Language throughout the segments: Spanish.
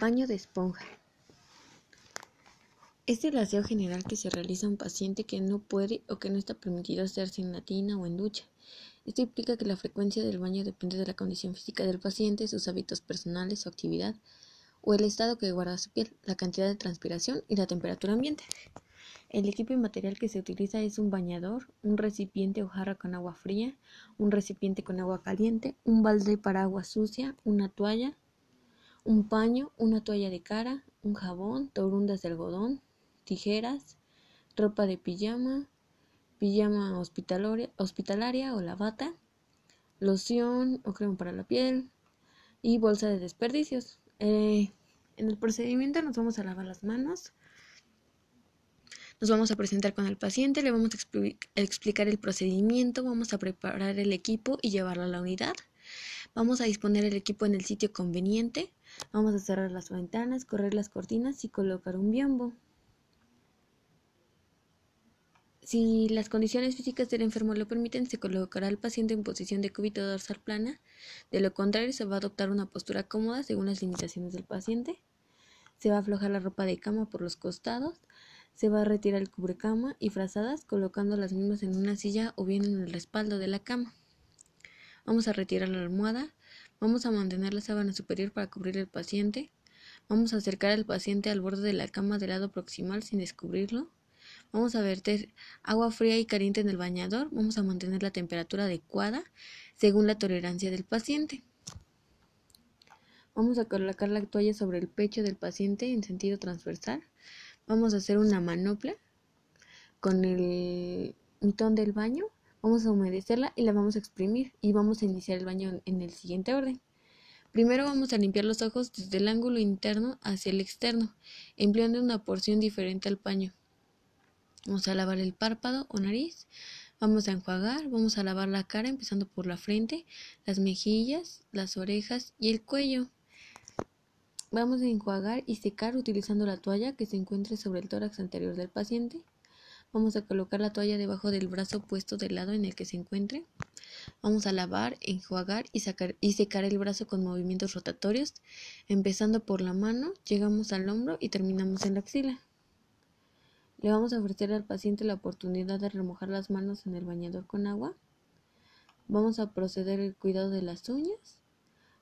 Baño de esponja. Es el aseo general que se realiza a un paciente que no puede o que no está permitido hacerse en la tina o en ducha. Esto implica que la frecuencia del baño depende de la condición física del paciente, sus hábitos personales, su actividad o el estado que guarda su piel, la cantidad de transpiración y la temperatura ambiente. El equipo y material que se utiliza es un bañador, un recipiente o jarra con agua fría, un recipiente con agua caliente, un balde para agua sucia, una toalla, un paño, una toalla de cara, un jabón, torundas de algodón, tijeras, ropa de pijama, pijama hospitalaria, o la bata, loción o crema para la piel y bolsa de desperdicios. Eh, en el procedimiento nos vamos a lavar las manos. Nos vamos a presentar con el paciente, le vamos a explicar el procedimiento, vamos a preparar el equipo y llevarlo a la unidad. Vamos a disponer el equipo en el sitio conveniente. Vamos a cerrar las ventanas, correr las cortinas y colocar un biombo. Si las condiciones físicas del enfermo lo permiten, se colocará al paciente en posición de cúbito dorsal plana. De lo contrario, se va a adoptar una postura cómoda según las limitaciones del paciente. Se va a aflojar la ropa de cama por los costados. Se va a retirar el cubrecama y frazadas colocando las mismas en una silla o bien en el respaldo de la cama. Vamos a retirar la almohada. Vamos a mantener la sábana superior para cubrir al paciente. Vamos a acercar al paciente al borde de la cama del lado proximal sin descubrirlo. Vamos a verter agua fría y caliente en el bañador. Vamos a mantener la temperatura adecuada según la tolerancia del paciente. Vamos a colocar la toalla sobre el pecho del paciente en sentido transversal. Vamos a hacer una manopla con el mitón del baño Vamos a humedecerla y la vamos a exprimir y vamos a iniciar el baño en el siguiente orden. Primero vamos a limpiar los ojos desde el ángulo interno hacia el externo, empleando una porción diferente al paño. Vamos a lavar el párpado o nariz, vamos a enjuagar, vamos a lavar la cara empezando por la frente, las mejillas, las orejas y el cuello. Vamos a enjuagar y secar utilizando la toalla que se encuentre sobre el tórax anterior del paciente. Vamos a colocar la toalla debajo del brazo puesto del lado en el que se encuentre. Vamos a lavar, enjuagar y, sacar, y secar el brazo con movimientos rotatorios, empezando por la mano, llegamos al hombro y terminamos en la axila. Le vamos a ofrecer al paciente la oportunidad de remojar las manos en el bañador con agua. Vamos a proceder el cuidado de las uñas.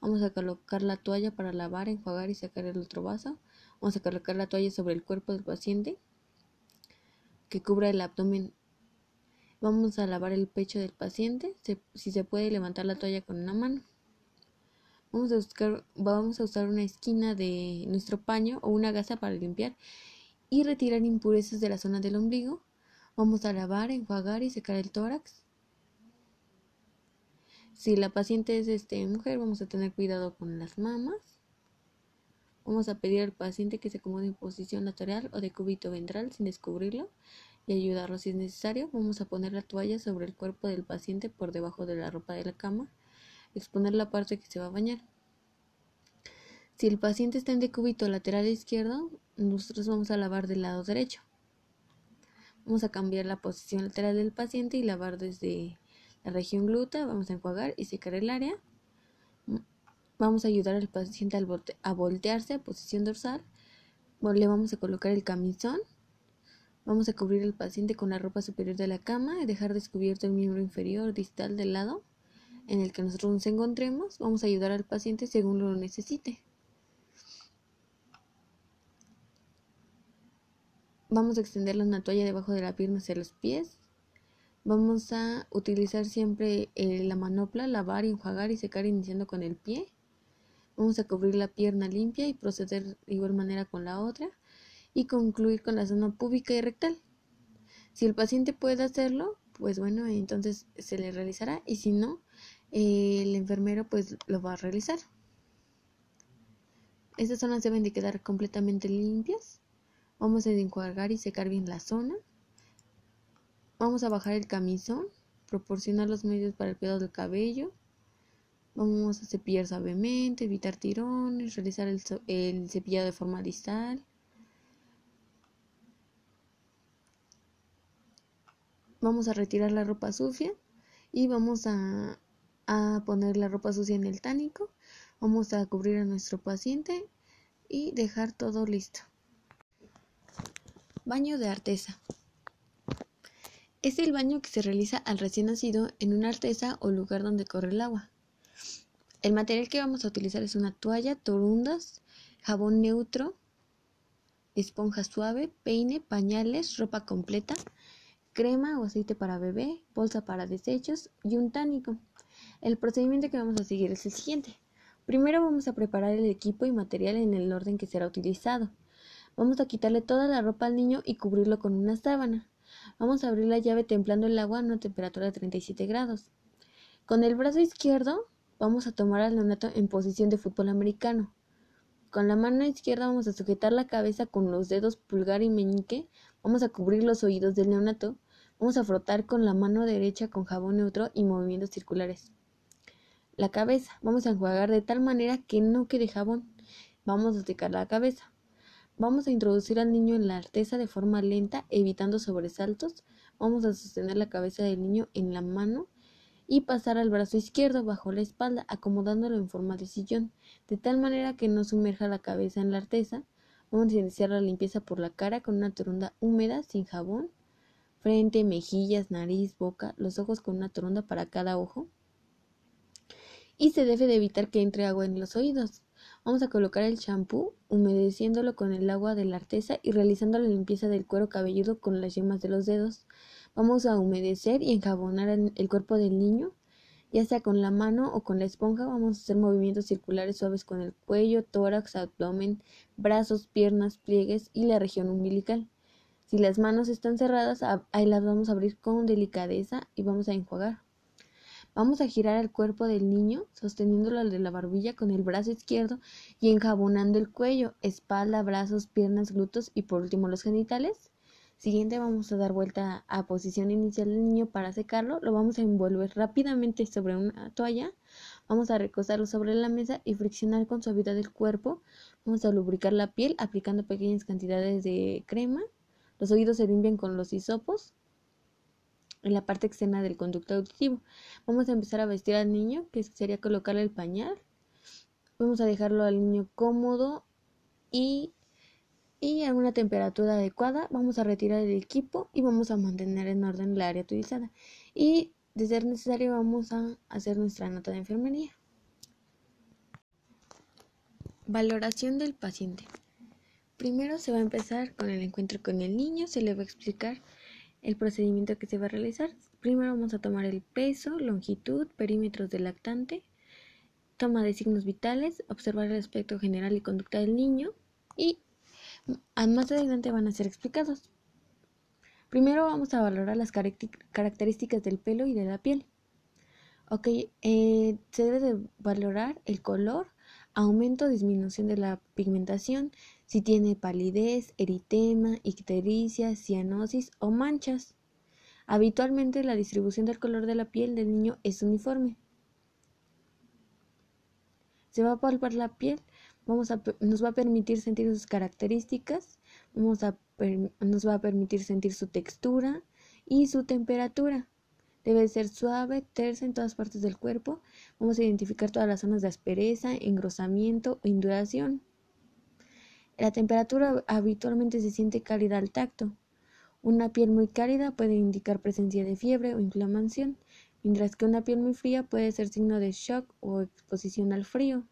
Vamos a colocar la toalla para lavar, enjuagar y sacar el otro vaso. Vamos a colocar la toalla sobre el cuerpo del paciente que cubra el abdomen. Vamos a lavar el pecho del paciente, si se puede levantar la toalla con una mano. Vamos a, buscar, vamos a usar una esquina de nuestro paño o una gasa para limpiar y retirar impurezas de la zona del ombligo. Vamos a lavar, enjuagar y secar el tórax. Si la paciente es este, mujer, vamos a tener cuidado con las mamas. Vamos a pedir al paciente que se acomode en posición lateral o de cúbito ventral sin descubrirlo y ayudarlo si es necesario. Vamos a poner la toalla sobre el cuerpo del paciente por debajo de la ropa de la cama, exponer la parte que se va a bañar. Si el paciente está en decúbito lateral izquierdo, nosotros vamos a lavar del lado derecho. Vamos a cambiar la posición lateral del paciente y lavar desde la región glútea. Vamos a enjuagar y secar el área. Vamos a ayudar al paciente a voltearse a posición dorsal. Le vamos a colocar el camisón. Vamos a cubrir al paciente con la ropa superior de la cama y dejar descubierto el miembro inferior distal del lado en el que nosotros nos encontremos. Vamos a ayudar al paciente según lo necesite. Vamos a extender una toalla debajo de la pierna hacia los pies. Vamos a utilizar siempre eh, la manopla, lavar, enjuagar y secar iniciando con el pie. Vamos a cubrir la pierna limpia y proceder de igual manera con la otra y concluir con la zona púbica y rectal. Si el paciente puede hacerlo, pues bueno, entonces se le realizará y si no, el enfermero pues lo va a realizar. Estas zonas deben de quedar completamente limpias. Vamos a enjuagar y secar bien la zona. Vamos a bajar el camisón, proporcionar los medios para el cuidado del cabello, Vamos a cepillar suavemente, evitar tirones, realizar el, cepillado de forma distal. Vamos a retirar la ropa sucia y vamos a, a poner la ropa sucia en el tánico. Vamos a cubrir a nuestro paciente y dejar todo listo. Baño de artesa. Es el baño que se realiza al recién nacido en una artesa o lugar donde corre el agua. El material que vamos a utilizar es una toalla, torundas, jabón neutro, esponja suave, peine, pañales, ropa completa, crema o aceite para bebé, bolsa para desechos y un tánico. El procedimiento que vamos a seguir es el siguiente. Primero vamos a preparar el equipo y material en el orden que será utilizado. Vamos a quitarle toda la ropa al niño y cubrirlo con una sábana. Vamos a abrir la llave templando el agua a una temperatura de 37 grados. Con el brazo izquierdo vamos a tomar al neonato en posición de fútbol americano. Con la mano izquierda vamos a sujetar la cabeza con los dedos pulgar y meñique. Vamos a cubrir los oídos del neonato. Vamos a frotar con la mano derecha con jabón neutro y movimientos circulares. La cabeza. Vamos a enjuagar de tal manera que no quede jabón. Vamos a secar la cabeza. Vamos a introducir al niño en la artesa de forma lenta, evitando sobresaltos. Vamos a sostener la cabeza del niño en la mano y pasar al brazo izquierdo bajo la espalda, acomodándolo en forma de sillón, de tal manera que no sumerja la cabeza en la artesa. Vamos a iniciar la limpieza por la cara con una toronda húmeda sin jabón, frente, mejillas, nariz, boca, los ojos con una toronda para cada ojo. Y se debe de evitar que entre agua en los oídos. Vamos a colocar el champú, humedeciéndolo con el agua de la artesa y realizando la limpieza del cuero cabelludo con las yemas de los dedos. Vamos a humedecer y enjabonar el cuerpo del niño, ya sea con la mano o con la esponja. Vamos a hacer movimientos circulares suaves con el cuello, tórax, abdomen, brazos, piernas, pliegues y la región umbilical. Si las manos están cerradas, ahí las vamos a abrir con delicadeza y vamos a enjuagar. Vamos a girar el cuerpo del niño, sosteniéndolo de la barbilla con el brazo izquierdo y enjabonando el cuello, espalda, brazos, piernas, glúteos y por último los genitales. Siguiente vamos a dar vuelta a posición inicial del niño para secarlo. Lo vamos a envolver rápidamente sobre una toalla. Vamos a recostarlo sobre la mesa y friccionar con suavidad el cuerpo. Vamos a lubricar la piel aplicando pequeñas cantidades de crema. Los oídos se limpian con los hisopos en la parte externa del conducto auditivo. Vamos a empezar a vestir al niño, que sería colocarle el pañal. Vamos a dejarlo al niño cómodo y, y a una temperatura adecuada. Vamos a retirar el equipo y vamos a mantener en orden el área utilizada. Y de ser necesario vamos a hacer nuestra nota de enfermería. Valoración del paciente. Primero se va a empezar con el encuentro con el niño, se le va a explicar el procedimiento que se va a realizar. Primero vamos a tomar el peso, longitud, perímetros del lactante, toma de signos vitales, observar el aspecto general y conducta del niño y más adelante van a ser explicados. Primero vamos a valorar las características del pelo y de la piel. Ok, eh, se debe de valorar el color, aumento o disminución de la pigmentación, si tiene palidez, eritema, ictericia, cianosis o manchas. Habitualmente la distribución del color de la piel del niño es uniforme. Se va a palpar la piel, vamos a, nos va a permitir sentir sus características, vamos a, nos va a permitir sentir su textura y su temperatura. Debe ser suave, tersa en todas partes del cuerpo. Vamos a identificar todas las zonas de aspereza, engrosamiento o induración. La temperatura habitualmente se siente cálida al tacto. Una piel muy cálida puede indicar presencia de fiebre o inflamación, mientras que una piel muy fría puede ser signo de shock o exposición al frío.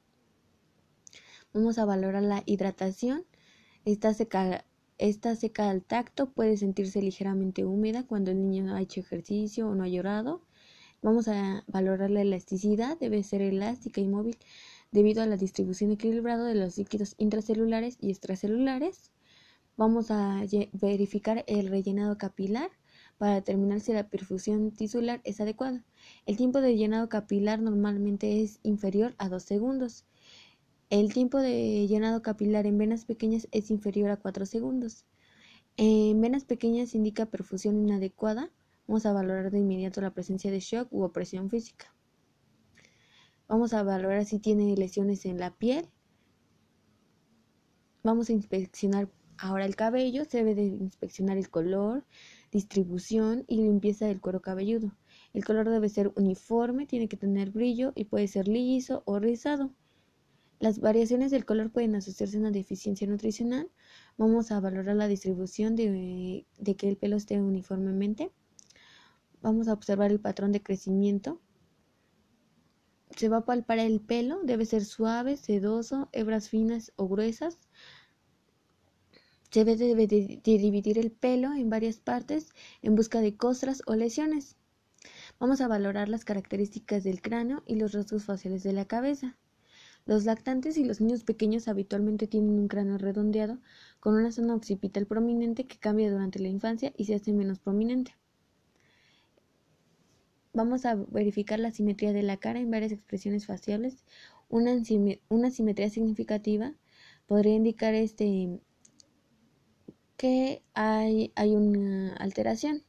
Vamos a valorar la hidratación. Esta seca, seca al tacto puede sentirse ligeramente húmeda cuando el niño no ha hecho ejercicio o no ha llorado. Vamos a valorar la elasticidad, debe ser elástica y móvil debido a la distribución equilibrada de los líquidos intracelulares y extracelulares. Vamos a verificar el rellenado capilar para determinar si la perfusión tisular es adecuada. El tiempo de llenado capilar normalmente es inferior a 2 segundos. El tiempo de llenado capilar en venas pequeñas es inferior a 4 segundos. En venas pequeñas indica perfusión inadecuada. Vamos a valorar de inmediato la presencia de shock u opresión física. Vamos a valorar si tiene lesiones en la piel. Vamos a inspeccionar ahora el cabello. Se debe de inspeccionar el color, distribución y limpieza del cuero cabelludo. El color debe ser uniforme, tiene que tener brillo y puede ser liso o rizado. Las variaciones del color pueden asociarse a una deficiencia nutricional. Vamos a valorar la distribución de, que el pelo esté uniformemente. Vamos a observar el patrón de crecimiento. Se va a palpar el pelo, debe ser suave, sedoso, hebras finas o gruesas. Se debe de dividir el pelo en varias partes en busca de costras o lesiones. Vamos a valorar las características del cráneo y los rasgos faciales de la cabeza. Los lactantes y los niños pequeños habitualmente tienen un cráneo redondeado con una zona occipital prominente que cambia durante la infancia y se hace menos prominente. Vamos a verificar la simetría de la cara en varias expresiones faciales. Una, simetría significativa podría indicar este, que hay, hay una alteración.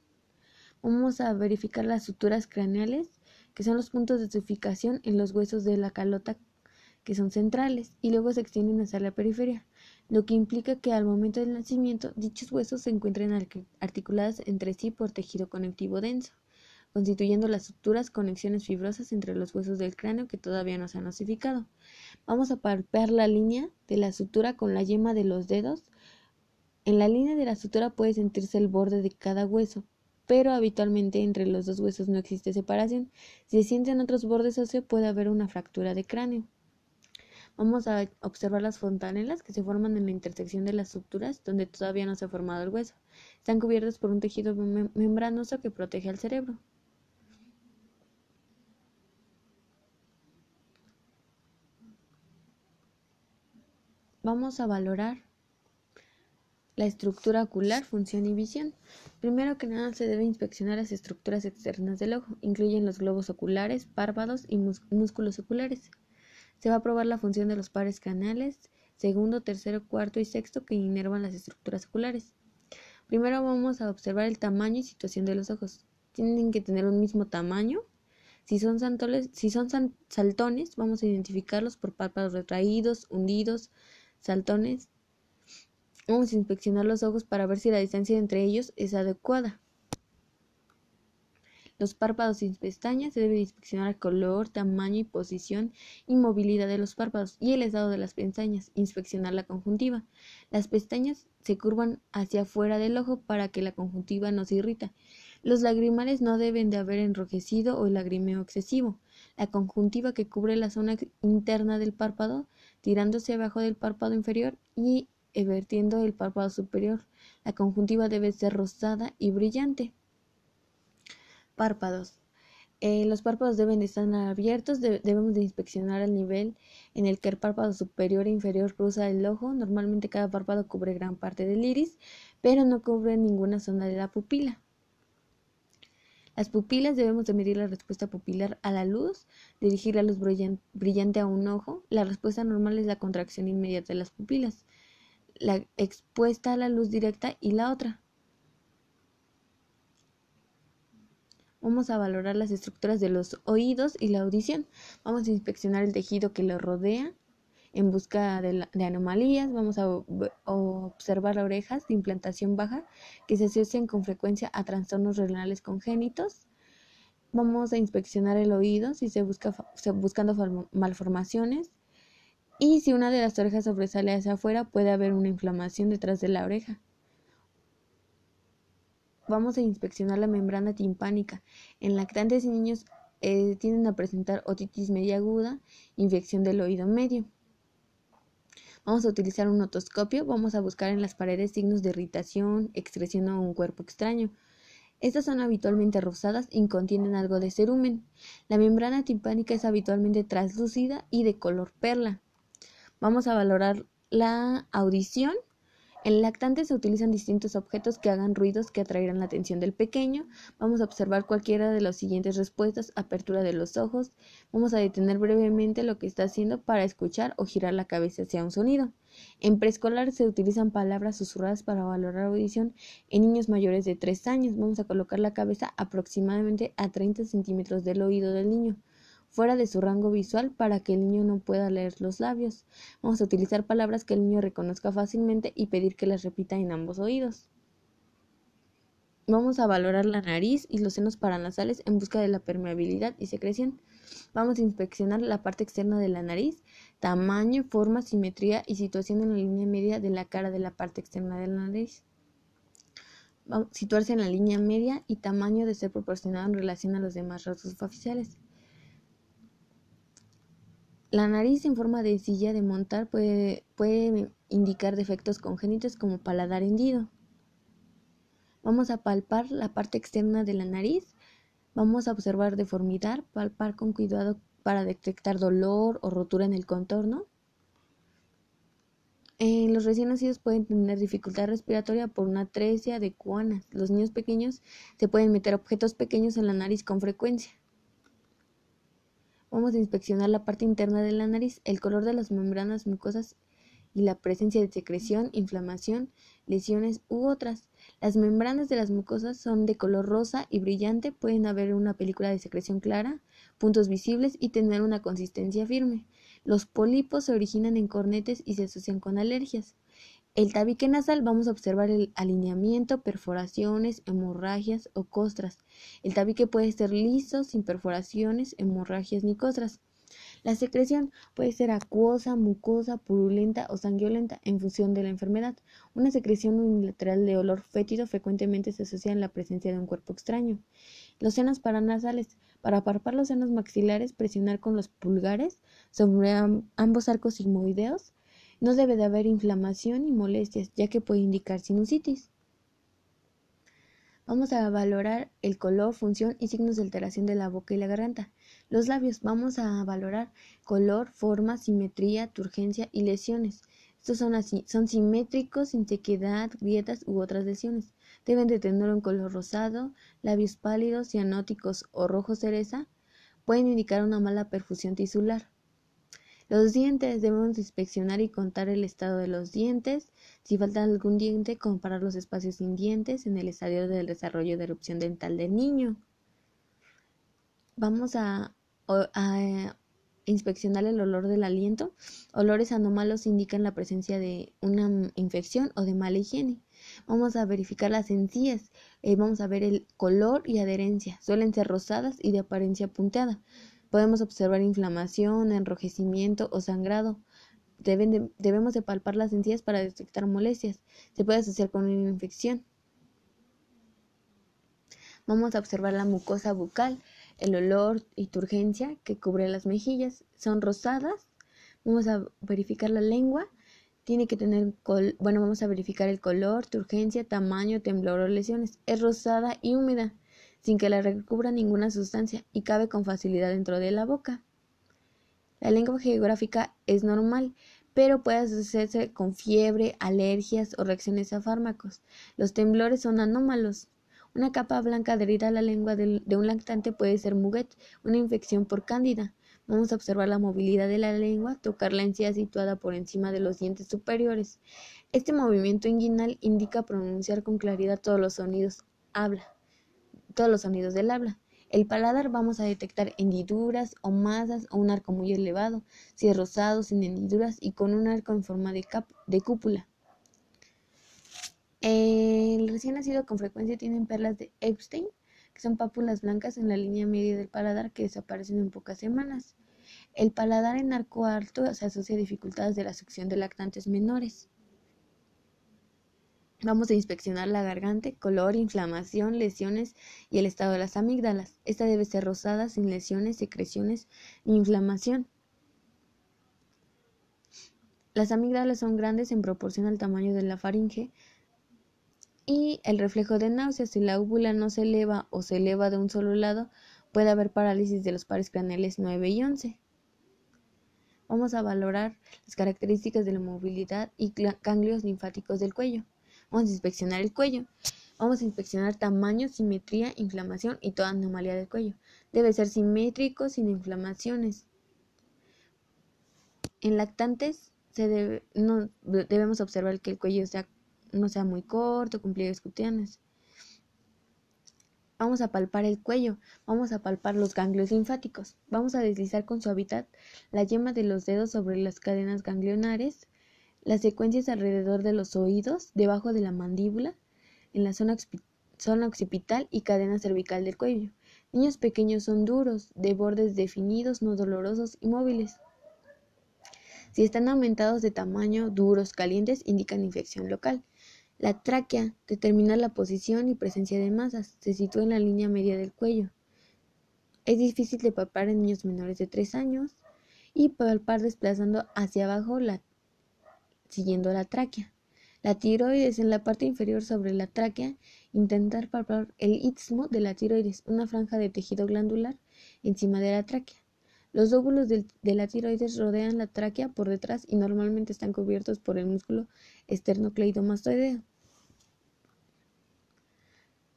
Vamos a verificar las suturas craneales, que son los puntos de ossificación en los huesos de la calota que son centrales y luego se extienden hacia la periferia, lo que implica que al momento del nacimiento dichos huesos se encuentran articulados entre sí por tejido conectivo denso, constituyendo las suturas conexiones fibrosas entre los huesos del cráneo que todavía no se han osificado. Vamos a palpar la línea de la sutura con la yema de los dedos. En la línea de la sutura puede sentirse el borde de cada hueso, pero habitualmente entre los dos huesos no existe separación. Si se sienten otros bordes óseos puede haber una fractura de cráneo. Vamos a observar las fontanelas que se forman en la intersección de las suturas donde todavía no se ha formado el hueso. Están cubiertas por un tejido membranoso que protege al cerebro. Vamos a valorar la estructura ocular, función y visión. Primero que nada se debe inspeccionar las estructuras externas del ojo. Incluyen los globos oculares, párpados y músculos oculares. Se va a probar la función de los pares canales, segundo, tercero, cuarto y sexto que inervan las estructuras oculares. Primero vamos a observar el tamaño y situación de los ojos. Tienen que tener un mismo tamaño. Si son, saltones, vamos a identificarlos por párpados retraídos, hundidos, saltones. Vamos a inspeccionar los ojos para ver si la distancia entre ellos es adecuada. Los párpados sin pestañas se debe inspeccionar el color, tamaño y posición y movilidad de los párpados y el estado de las pestañas. Inspeccionar la conjuntiva. Las pestañas se curvan hacia afuera del ojo para que la conjuntiva no se irrita. Los lagrimales no deben de haber enrojecido o lagrimeo excesivo. La conjuntiva que cubre la zona interna del párpado, tirándose abajo del párpado inferior y vertiendo el párpado superior. La conjuntiva debe ser rosada y brillante. Párpados. Eh, los párpados deben estar abiertos, debemos de inspeccionar el nivel en el que el párpado superior e inferior cruza el ojo. Normalmente cada párpado cubre gran parte del iris, pero no cubre ninguna zona de la pupila. Las pupilas debemos de medir la respuesta pupilar a la luz, dirigir la luz brillante a un ojo. La respuesta normal es la contracción inmediata de las pupilas, la expuesta a la luz directa y la otra. Vamos a valorar las estructuras de los oídos y la audición. Vamos a inspeccionar el tejido que lo rodea en busca de, anomalías. Vamos a, observar orejas de implantación baja que se asocian con frecuencia a trastornos renales congénitos. Vamos a inspeccionar el oído si se busca buscando malformaciones. Y si una de las orejas sobresale hacia afuera, puede haber una inflamación detrás de la oreja vamos a inspeccionar la membrana timpánica. En lactantes y niños eh, tienden a presentar otitis media aguda, infección del oído medio. Vamos a utilizar un otoscopio, vamos a buscar en las paredes signos de irritación, excreción o un cuerpo extraño. Estas son habitualmente rosadas y contienen algo de cerumen. La membrana timpánica es habitualmente translúcida y de color perla. Vamos a valorar la audición en lactante se utilizan distintos objetos que hagan ruidos que atraerán la atención del pequeño. Vamos a observar cualquiera de las siguientes respuestas. Apertura de los ojos. Vamos a detener brevemente lo que está haciendo para escuchar o girar la cabeza hacia un sonido. En preescolar se utilizan palabras susurradas para valorar audición. En niños mayores de 3 años vamos a colocar la cabeza aproximadamente a 30 centímetros del oído del niño fuera de su rango visual para que el niño no pueda leer los labios. Vamos a utilizar palabras que el niño reconozca fácilmente y pedir que las repita en ambos oídos. Vamos a valorar la nariz y los senos paranasales en busca de la permeabilidad y secreción. Vamos a inspeccionar la parte externa de la nariz, tamaño, forma, simetría y situación en la línea media de la cara de la parte externa de la nariz. Situarse en la línea media y tamaño de ser proporcionado en relación a los demás rasgos faciales. La nariz en forma de silla de montar puede, puede indicar defectos congénitos como paladar hendido. Vamos a palpar la parte externa de la nariz. Vamos a observar deformidad, palpar con cuidado para detectar dolor o rotura en el contorno. En los recién nacidos pueden tener dificultad respiratoria por una atresia de cuanas. Los niños pequeños se pueden meter objetos pequeños en la nariz con frecuencia. Vamos a inspeccionar la parte interna de la nariz, el color de las membranas mucosas y la presencia de secreción, inflamación, lesiones u otras. Las membranas de las mucosas son de color rosa y brillante, pueden haber una película de secreción clara, puntos visibles y tener una consistencia firme. Los pólipos se originan en cornetes y se asocian con alergias. El tabique nasal vamos a observar el alineamiento, perforaciones, hemorragias o costras. El tabique puede ser liso, sin perforaciones, hemorragias ni costras. La secreción puede ser acuosa, mucosa, purulenta o sanguinolenta en función de la enfermedad. Una secreción unilateral de olor fétido frecuentemente se asocia en la presencia de un cuerpo extraño. Los senos paranasales. Para aparpar los senos maxilares, presionar con los pulgares sobre ambos arcos sigmoideos no debe de haber inflamación ni molestias, ya que puede indicar sinusitis. Vamos a valorar el color, función y signos de alteración de la boca y la garganta. Los labios vamos a valorar color, forma, simetría, turgencia y lesiones. Estos son, así, son simétricos, sin sequedad, grietas u otras lesiones. Deben de tener un color rosado, labios pálidos, cianóticos o rojo cereza. Pueden indicar una mala perfusión tisular. Los dientes debemos inspeccionar y contar el estado de los dientes. Si falta algún diente, comparar los espacios sin dientes en el estadio del desarrollo de erupción dental del niño. Vamos a, inspeccionar el olor del aliento. Olores anómalos indican la presencia de una infección o de mala higiene. Vamos a verificar las encías. Eh, vamos a ver el color y adherencia. Suelen ser rosadas y de apariencia punteada. Podemos observar inflamación, enrojecimiento o sangrado. debemos de palpar las encías para detectar molestias. Se puede asociar con una infección. Vamos a observar la mucosa bucal, el olor y turgencia que cubre las mejillas. Son rosadas. Vamos a verificar la lengua. Tiene que tener, bueno, vamos a verificar el color, turgencia, tamaño, temblor o lesiones. Es rosada y húmeda sin que la recubra ninguna sustancia y cabe con facilidad dentro de la boca. La lengua geográfica es normal, pero puede asociarse con fiebre, alergias o reacciones a fármacos. Los temblores son anómalos. Una capa blanca adherida a la lengua de un lactante puede ser muguet, una infección por cándida. Vamos a observar la movilidad de la lengua, tocar la encía situada por encima de los dientes superiores. Este movimiento inguinal indica pronunciar con claridad todos los sonidos. Habla todos los sonidos del habla. El paladar vamos a detectar hendiduras o masas o un arco muy elevado, si es rosado, sin hendiduras y con un arco en forma de, de cúpula. El recién nacido con frecuencia tienen perlas de Epstein, que son pápulas blancas en la línea media del paladar que desaparecen en pocas semanas. El paladar en arco alto se asocia a dificultades de la succión de lactantes menores. Vamos a inspeccionar la garganta, color, inflamación, lesiones y el estado de las amígdalas. Esta debe ser rosada, sin lesiones, secreciones ni inflamación. Las amígdalas son grandes en proporción al tamaño de la faringe y el reflejo de náuseas. Si la úvula no se eleva o se eleva de un solo lado, puede haber parálisis de los pares craneales 9 y 11. Vamos a valorar las características de la movilidad y ganglios linfáticos del cuello. Vamos a inspeccionar el cuello. Vamos a inspeccionar tamaño, simetría, inflamación y toda anomalía del cuello. Debe ser simétrico, sin inflamaciones. En lactantes no, debemos observar que el cuello sea, no sea muy corto, con pliegues cutaneos. Vamos a palpar el cuello, vamos a palpar los ganglios linfáticos, vamos a deslizar con suavidad la yema de los dedos sobre las cadenas ganglionares las secuencias alrededor de los oídos, debajo de la mandíbula, en la zona, occipital y cadena cervical del cuello. Niños pequeños son duros, de bordes definidos, no dolorosos y móviles. Si están aumentados de tamaño, duros, calientes, indican infección local. La tráquea determina la posición y presencia de masas. Se sitúa en la línea media del cuello. Es difícil de palpar en niños menores de 3 años y palpar desplazando hacia abajo la, siguiendo la tráquea. La tiroides en la parte inferior sobre la tráquea. Intentar palpar el istmo de la tiroides, una franja de tejido glandular encima de la tráquea. Los óvulos de la tiroides rodean la tráquea por detrás y normalmente están cubiertos por el músculo esternocleidomastoideo.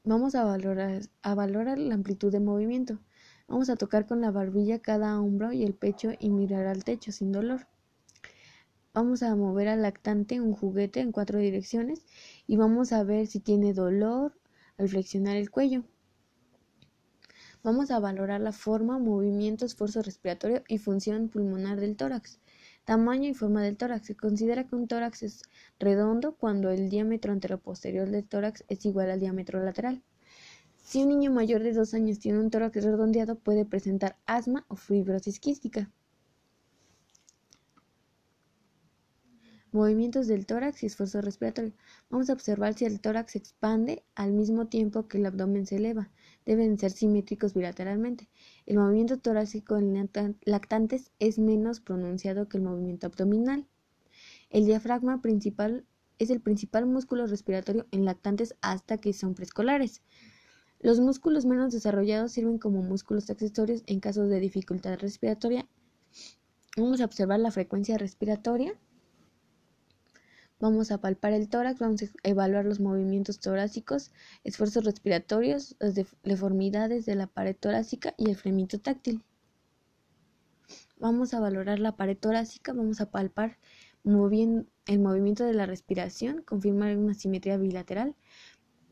Vamos a valorar, a valorar la amplitud de movimiento. Vamos a tocar con la barbilla cada hombro y el pecho y mirar al techo sin dolor. Vamos a mover al lactante un juguete en cuatro direcciones y vamos a ver si tiene dolor al flexionar el cuello. Vamos a valorar la forma, movimiento, esfuerzo respiratorio y función pulmonar del tórax. Tamaño y forma del tórax. Se considera que un tórax es redondo cuando el diámetro anteroposterior del tórax es igual al diámetro lateral. Si un niño mayor de 2 años tiene un tórax redondeado, puede presentar asma o fibrosis quística. Movimientos del tórax y esfuerzo respiratorio. Vamos a observar si el tórax se expande al mismo tiempo que el abdomen se eleva. Deben ser simétricos bilateralmente. El movimiento torácico en lactantes es menos pronunciado que el movimiento abdominal. El diafragma principal es el principal músculo respiratorio en lactantes hasta que son preescolares. Los músculos menos desarrollados sirven como músculos accesorios en casos de dificultad respiratoria. Vamos a observar la frecuencia respiratoria. Vamos a palpar el tórax, vamos a evaluar los movimientos torácicos, esfuerzos respiratorios, las deformidades de la pared torácica y el fremito táctil. Vamos a valorar la pared torácica, vamos a palpar el movimiento de la respiración, confirmar una simetría bilateral.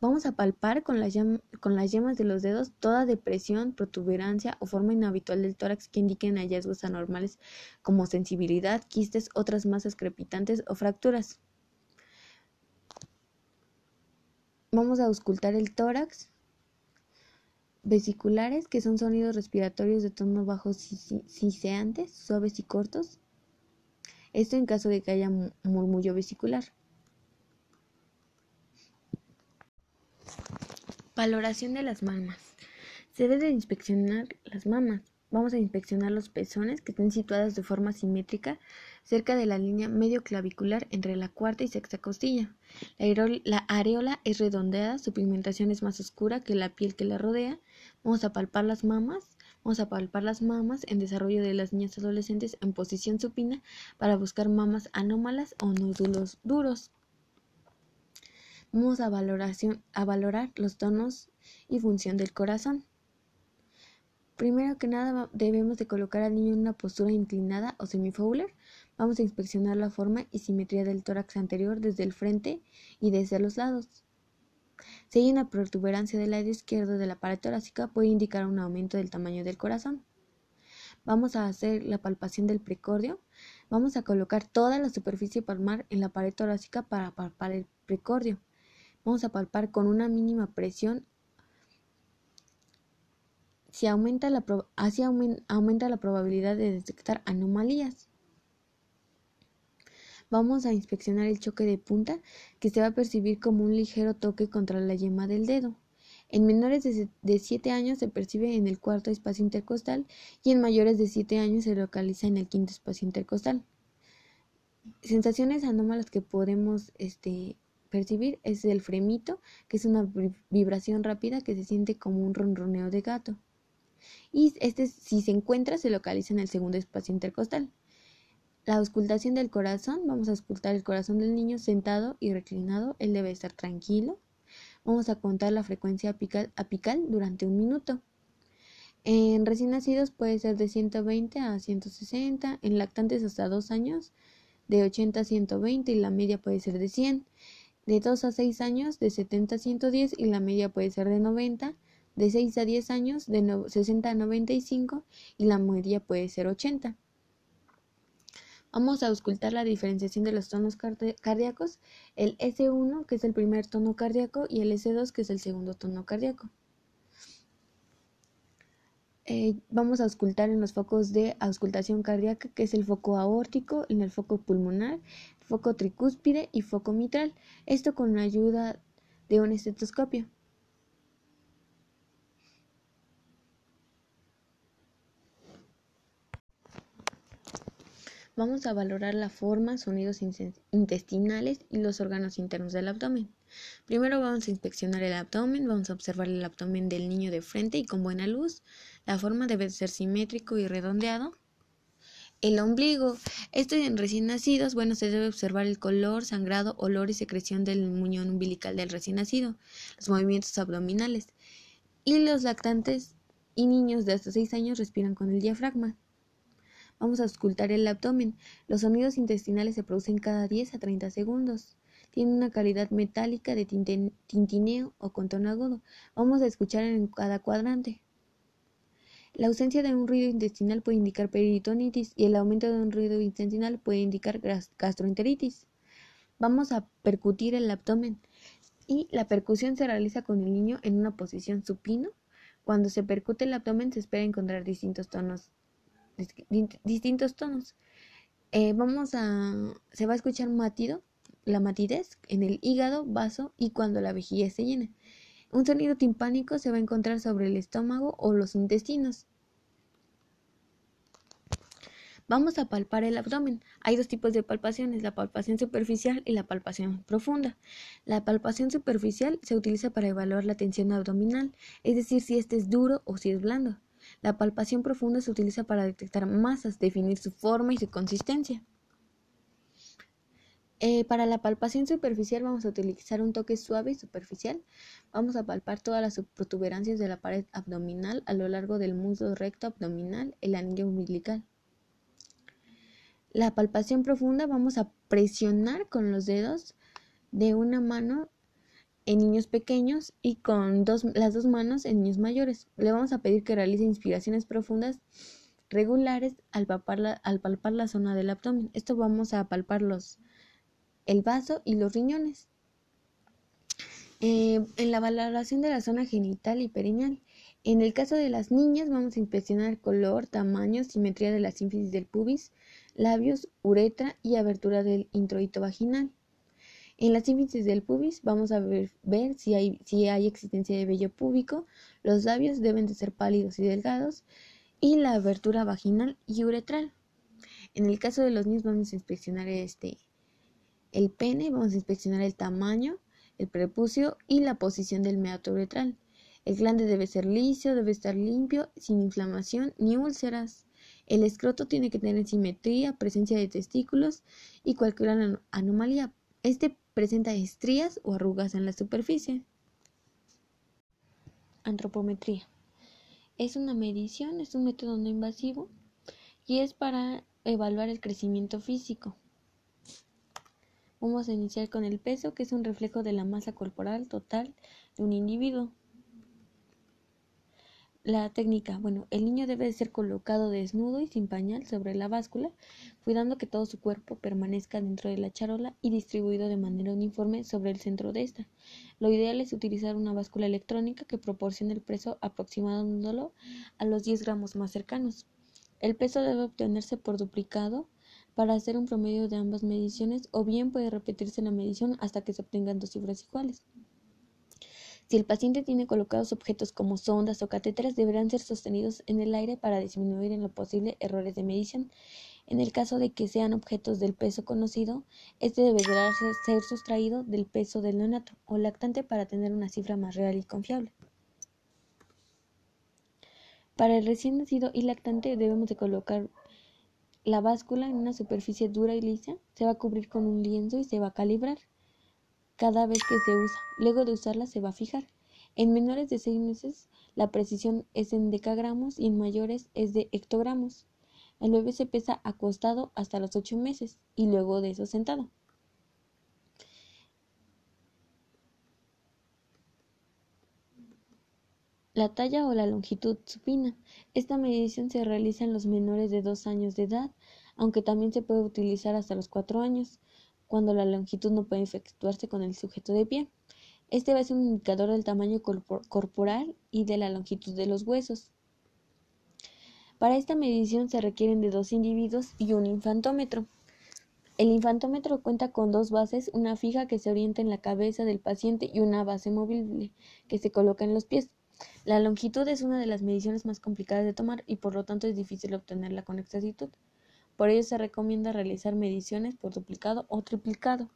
Vamos a palpar con las, con las yemas de los dedos toda depresión, protuberancia o forma inhabitual del tórax que indiquen hallazgos anormales como sensibilidad, quistes, otras masas crepitantes o fracturas. Vamos a auscultar el tórax. Vesiculares, que son sonidos respiratorios de tono bajo siseantes, suaves y cortos. Esto en caso de que haya murmullo vesicular. Valoración de las mamas. Se debe inspeccionar las mamas. Vamos a inspeccionar los pezones que estén situados de forma simétrica cerca de la línea medio clavicular entre la cuarta y sexta costilla. La, areola es redondeada, su pigmentación es más oscura que la piel que la rodea. Vamos a palpar las mamas. Vamos a palpar las mamas en desarrollo de las niñas adolescentes en posición supina para buscar mamas anómalas o nódulos duros. Vamos a, valorar los tonos y función del corazón. Primero que nada debemos de colocar al niño en una postura inclinada o semifowler Vamos a inspeccionar la forma y simetría del tórax anterior desde el frente y desde los lados. Si hay una protuberancia del lado izquierdo de la pared torácica, puede indicar un aumento del tamaño del corazón. Vamos a hacer la palpación del precordio. Vamos a colocar toda la superficie palmar en la pared torácica para palpar el precordio. Vamos a palpar con una mínima presión. Si aumenta la, así aumenta la probabilidad de detectar anomalías. Vamos a inspeccionar el choque de punta, que se va a percibir como un ligero toque contra la yema del dedo. En menores de 7 años se percibe en el cuarto espacio intercostal y en mayores de 7 años se localiza en el quinto espacio intercostal. Sensaciones anómalas que podemos este, percibir es el fremito, que es una vibración rápida que se siente como un ronroneo de gato. Y este, si se encuentra, se localiza en el segundo espacio intercostal. La auscultación del corazón, vamos a auscultar el corazón del niño sentado y reclinado, él debe estar tranquilo. Vamos a contar la frecuencia apical, apical durante un minuto. En recién nacidos puede ser de 120 a 160, en lactantes hasta 2 años de 80 a 120 y la media puede ser de 100, de 2 a 6 años de 70 a 110 y la media puede ser de 90, de 6 a 10 años de 60 a 95 y la media puede ser 80. Vamos a auscultar la diferenciación de los tonos cardíacos, el S1 que es el primer tono cardíaco y el S2 que es el segundo tono cardíaco. eh, vamos a auscultar en los focos de auscultación cardíaca, que es el foco aórtico, en el foco pulmonar, foco tricúspide y foco mitral. Esto con la ayuda de un estetoscopio. Vamos a valorar la forma, sonidos intestinales y los órganos internos del abdomen. Primero vamos a inspeccionar el abdomen, vamos a observar el abdomen del niño de frente y con buena luz. La forma debe ser simétrico y redondeado. El ombligo. Esto en recién nacidos, bueno, se debe observar el color, sangrado, olor y secreción del muñón umbilical del recién nacido, los movimientos abdominales. Y los lactantes y niños de hasta 6 años respiran con el diafragma. Vamos a auscultar el abdomen. Los sonidos intestinales se producen cada 10 a 30 segundos. Tiene una calidad metálica de tintineo o con tono agudo. Vamos a escuchar en cada cuadrante. La ausencia de un ruido intestinal puede indicar peritonitis y el aumento de un ruido intestinal puede indicar gastroenteritis. Vamos a percutir el abdomen y la percusión se realiza con el niño en una posición supino. Cuando se percute el abdomen se espera encontrar distintos tonos. Distintos tonos. Eh, vamos a se va a escuchar matido, la matidez en el hígado, vaso y cuando la vejiga se llena. Un sonido timpánico se va a encontrar sobre el estómago o los intestinos. Vamos a palpar el abdomen. Hay dos tipos de palpaciones, la palpación superficial y la palpación profunda. La palpación superficial se utiliza para evaluar la tensión abdominal, es decir, si este es duro o si es blando. La palpación profunda se utiliza para detectar masas, definir su forma y su consistencia. Eh, para la palpación superficial vamos a utilizar un toque suave y superficial. Vamos a palpar todas las protuberancias de la pared abdominal a lo largo del muslo recto abdominal, el anillo umbilical. La palpación profunda vamos a presionar con los dedos de una mano en niños pequeños y con las dos manos en niños mayores. Le vamos a pedir que realice inspiraciones profundas regulares al palpar la, al palpar la zona del abdomen. Esto vamos a palpar los el vaso y los riñones. Eh, en la valoración de la zona genital y perineal. En el caso de las niñas vamos a inspeccionar color, tamaño, simetría de la sínfisis del pubis, labios, uretra y abertura del introito vaginal. En la sínfisis del pubis vamos a ver, ver, si, hay, si hay existencia de vello púbico, los labios deben de ser pálidos y delgados y la abertura vaginal y uretral. En el caso de los niños vamos a inspeccionar este, el pene, vamos a inspeccionar el tamaño, el prepucio y la posición del meato uretral. El glande debe ser liso, debe estar limpio, sin inflamación ni úlceras. El escroto tiene que tener simetría, presencia de testículos y cualquier anomalía. Este presenta estrías o arrugas en la superficie. Antropometría. Es una medición, es un método no invasivo y es para evaluar el crecimiento físico. Vamos a iniciar con el peso, que es un reflejo de la masa corporal total de un individuo. La técnica, bueno, el niño debe ser colocado desnudo y sin pañal sobre la báscula, cuidando que todo su cuerpo permanezca dentro de la charola y distribuido de manera uniforme sobre el centro de esta. Lo ideal es utilizar una báscula electrónica que proporcione el peso aproximándolo a los 10 gramos más cercanos. El peso debe obtenerse por duplicado para hacer un promedio de ambas mediciones o bien puede repetirse la medición hasta que se obtengan dos cifras iguales. Si el paciente tiene colocados objetos como sondas o catéteres, deberán ser sostenidos en el aire para disminuir en lo posible errores de medición. En el caso de que sean objetos del peso conocido, este deberá ser sustraído del peso del neonato o lactante para tener una cifra más real y confiable. Para el recién nacido y lactante debemos de colocar la báscula en una superficie dura y lisa se va a cubrir con un lienzo y se va a calibrar cada vez que se usa. Luego de usarla se va a fijar. En menores de 6 meses la precisión es en decagramos y en mayores es de hectogramos. El bebé se pesa acostado hasta los 8 meses y luego de eso sentado. La talla o la longitud supina. Esta medición se realiza en los menores de 2 años de edad, aunque también se puede utilizar hasta los 4 años, cuando la longitud no puede efectuarse con el sujeto de pie. Este va a ser un indicador del tamaño corporal y de la longitud de los huesos. Para esta medición se requieren de dos individuos y un infantómetro. El infantómetro cuenta con dos bases, una fija que se orienta en la cabeza del paciente y una base móvil que se coloca en los pies. La longitud es una de las mediciones más complicadas de tomar y por lo tanto es difícil obtenerla con exactitud. Por ello se recomienda realizar mediciones por duplicado o triplicado.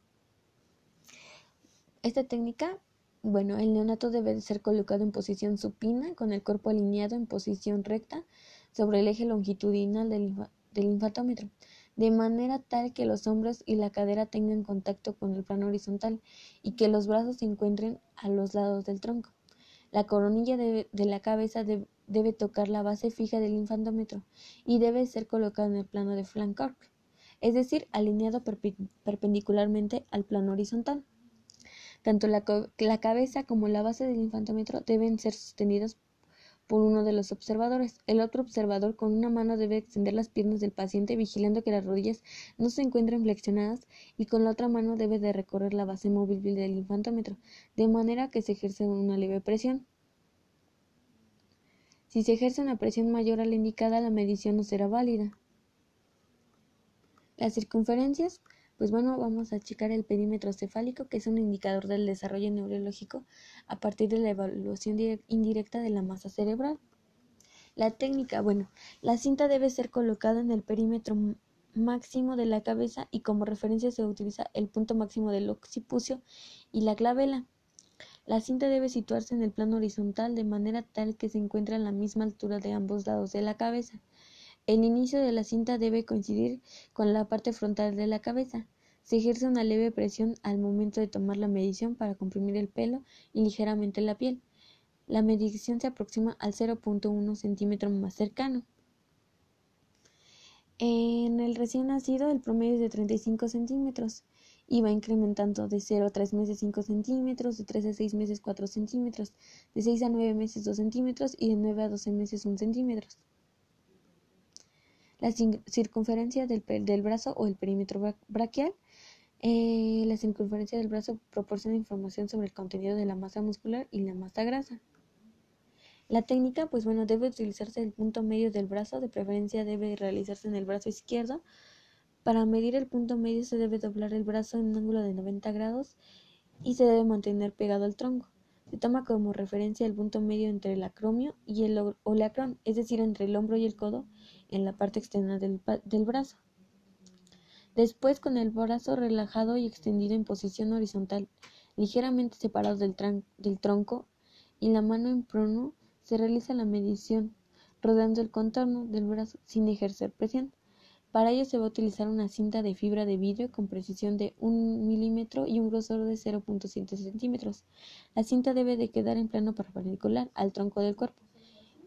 Esta técnica, bueno, el neonato debe ser colocado en posición supina con el cuerpo alineado en posición recta sobre el eje longitudinal del, del infantómetro de manera tal que los hombros y la cadera tengan contacto con el plano horizontal y que los brazos se encuentren a los lados del tronco. La coronilla de, la cabeza debe tocar la base fija del infantómetro y debe ser colocada en el plano de Flancork, es decir, alineado perpendicularmente al plano horizontal. Tanto la, la cabeza como la base del infantómetro deben ser sostenidos por uno de los observadores. El otro observador con una mano debe extender las piernas del paciente vigilando que las rodillas no se encuentren flexionadas y con la otra mano debe de recorrer la base móvil del infantómetro, de manera que se ejerce una leve presión. Si se ejerce una presión mayor a la indicada, la medición no será válida. Las circunferencias pues bueno, vamos a checar el perímetro cefálico, que es un indicador del desarrollo neurológico a partir de la evaluación indirecta de la masa cerebral. La técnica, bueno, la cinta debe ser colocada en el perímetro máximo de la cabeza y como referencia se utiliza el punto máximo del occipucio y la clavela. La cinta debe situarse en el plano horizontal de manera tal que se encuentre a la misma altura de ambos lados de la cabeza. El inicio de la cinta debe coincidir con la parte frontal de la cabeza. Se ejerce una leve presión al momento de tomar la medición para comprimir el pelo y ligeramente la piel. La medición se aproxima al 0.1 centímetro más cercano. En el recién nacido el promedio es de 35 centímetros y va incrementando de 0 a 3 meses 5 centímetros, de 3 a 6 meses 4 centímetros, de 6 a 9 meses 2 centímetros y de 9 a 12 meses 1 centímetro. La circunferencia del, del brazo o el perímetro braquial. Eh, la circunferencia del brazo proporciona información sobre el contenido de la masa muscular y la masa grasa. La técnica, pues bueno, debe utilizarse el punto medio del brazo, de preferencia debe realizarse en el brazo izquierdo. Para medir el punto medio se debe doblar el brazo en un ángulo de 90 grados y se debe mantener pegado al tronco. Se toma como referencia el punto medio entre el acromio y el oleacrón, es decir, entre el hombro y el codo en la parte externa del, brazo. Después, con el brazo relajado y extendido en posición horizontal, ligeramente separado del, del tronco y la mano en prono, se realiza la medición, rodeando el contorno del brazo sin ejercer presión. Para ello se va a utilizar una cinta de fibra de vidrio con precisión de 1 milímetro y un grosor de 0.7 centímetros. La cinta debe de quedar en plano perpendicular al tronco del cuerpo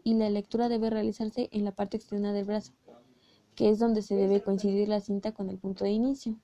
y la lectura debe realizarse en la parte externa del brazo, que es donde se debe coincidir la cinta con el punto de inicio.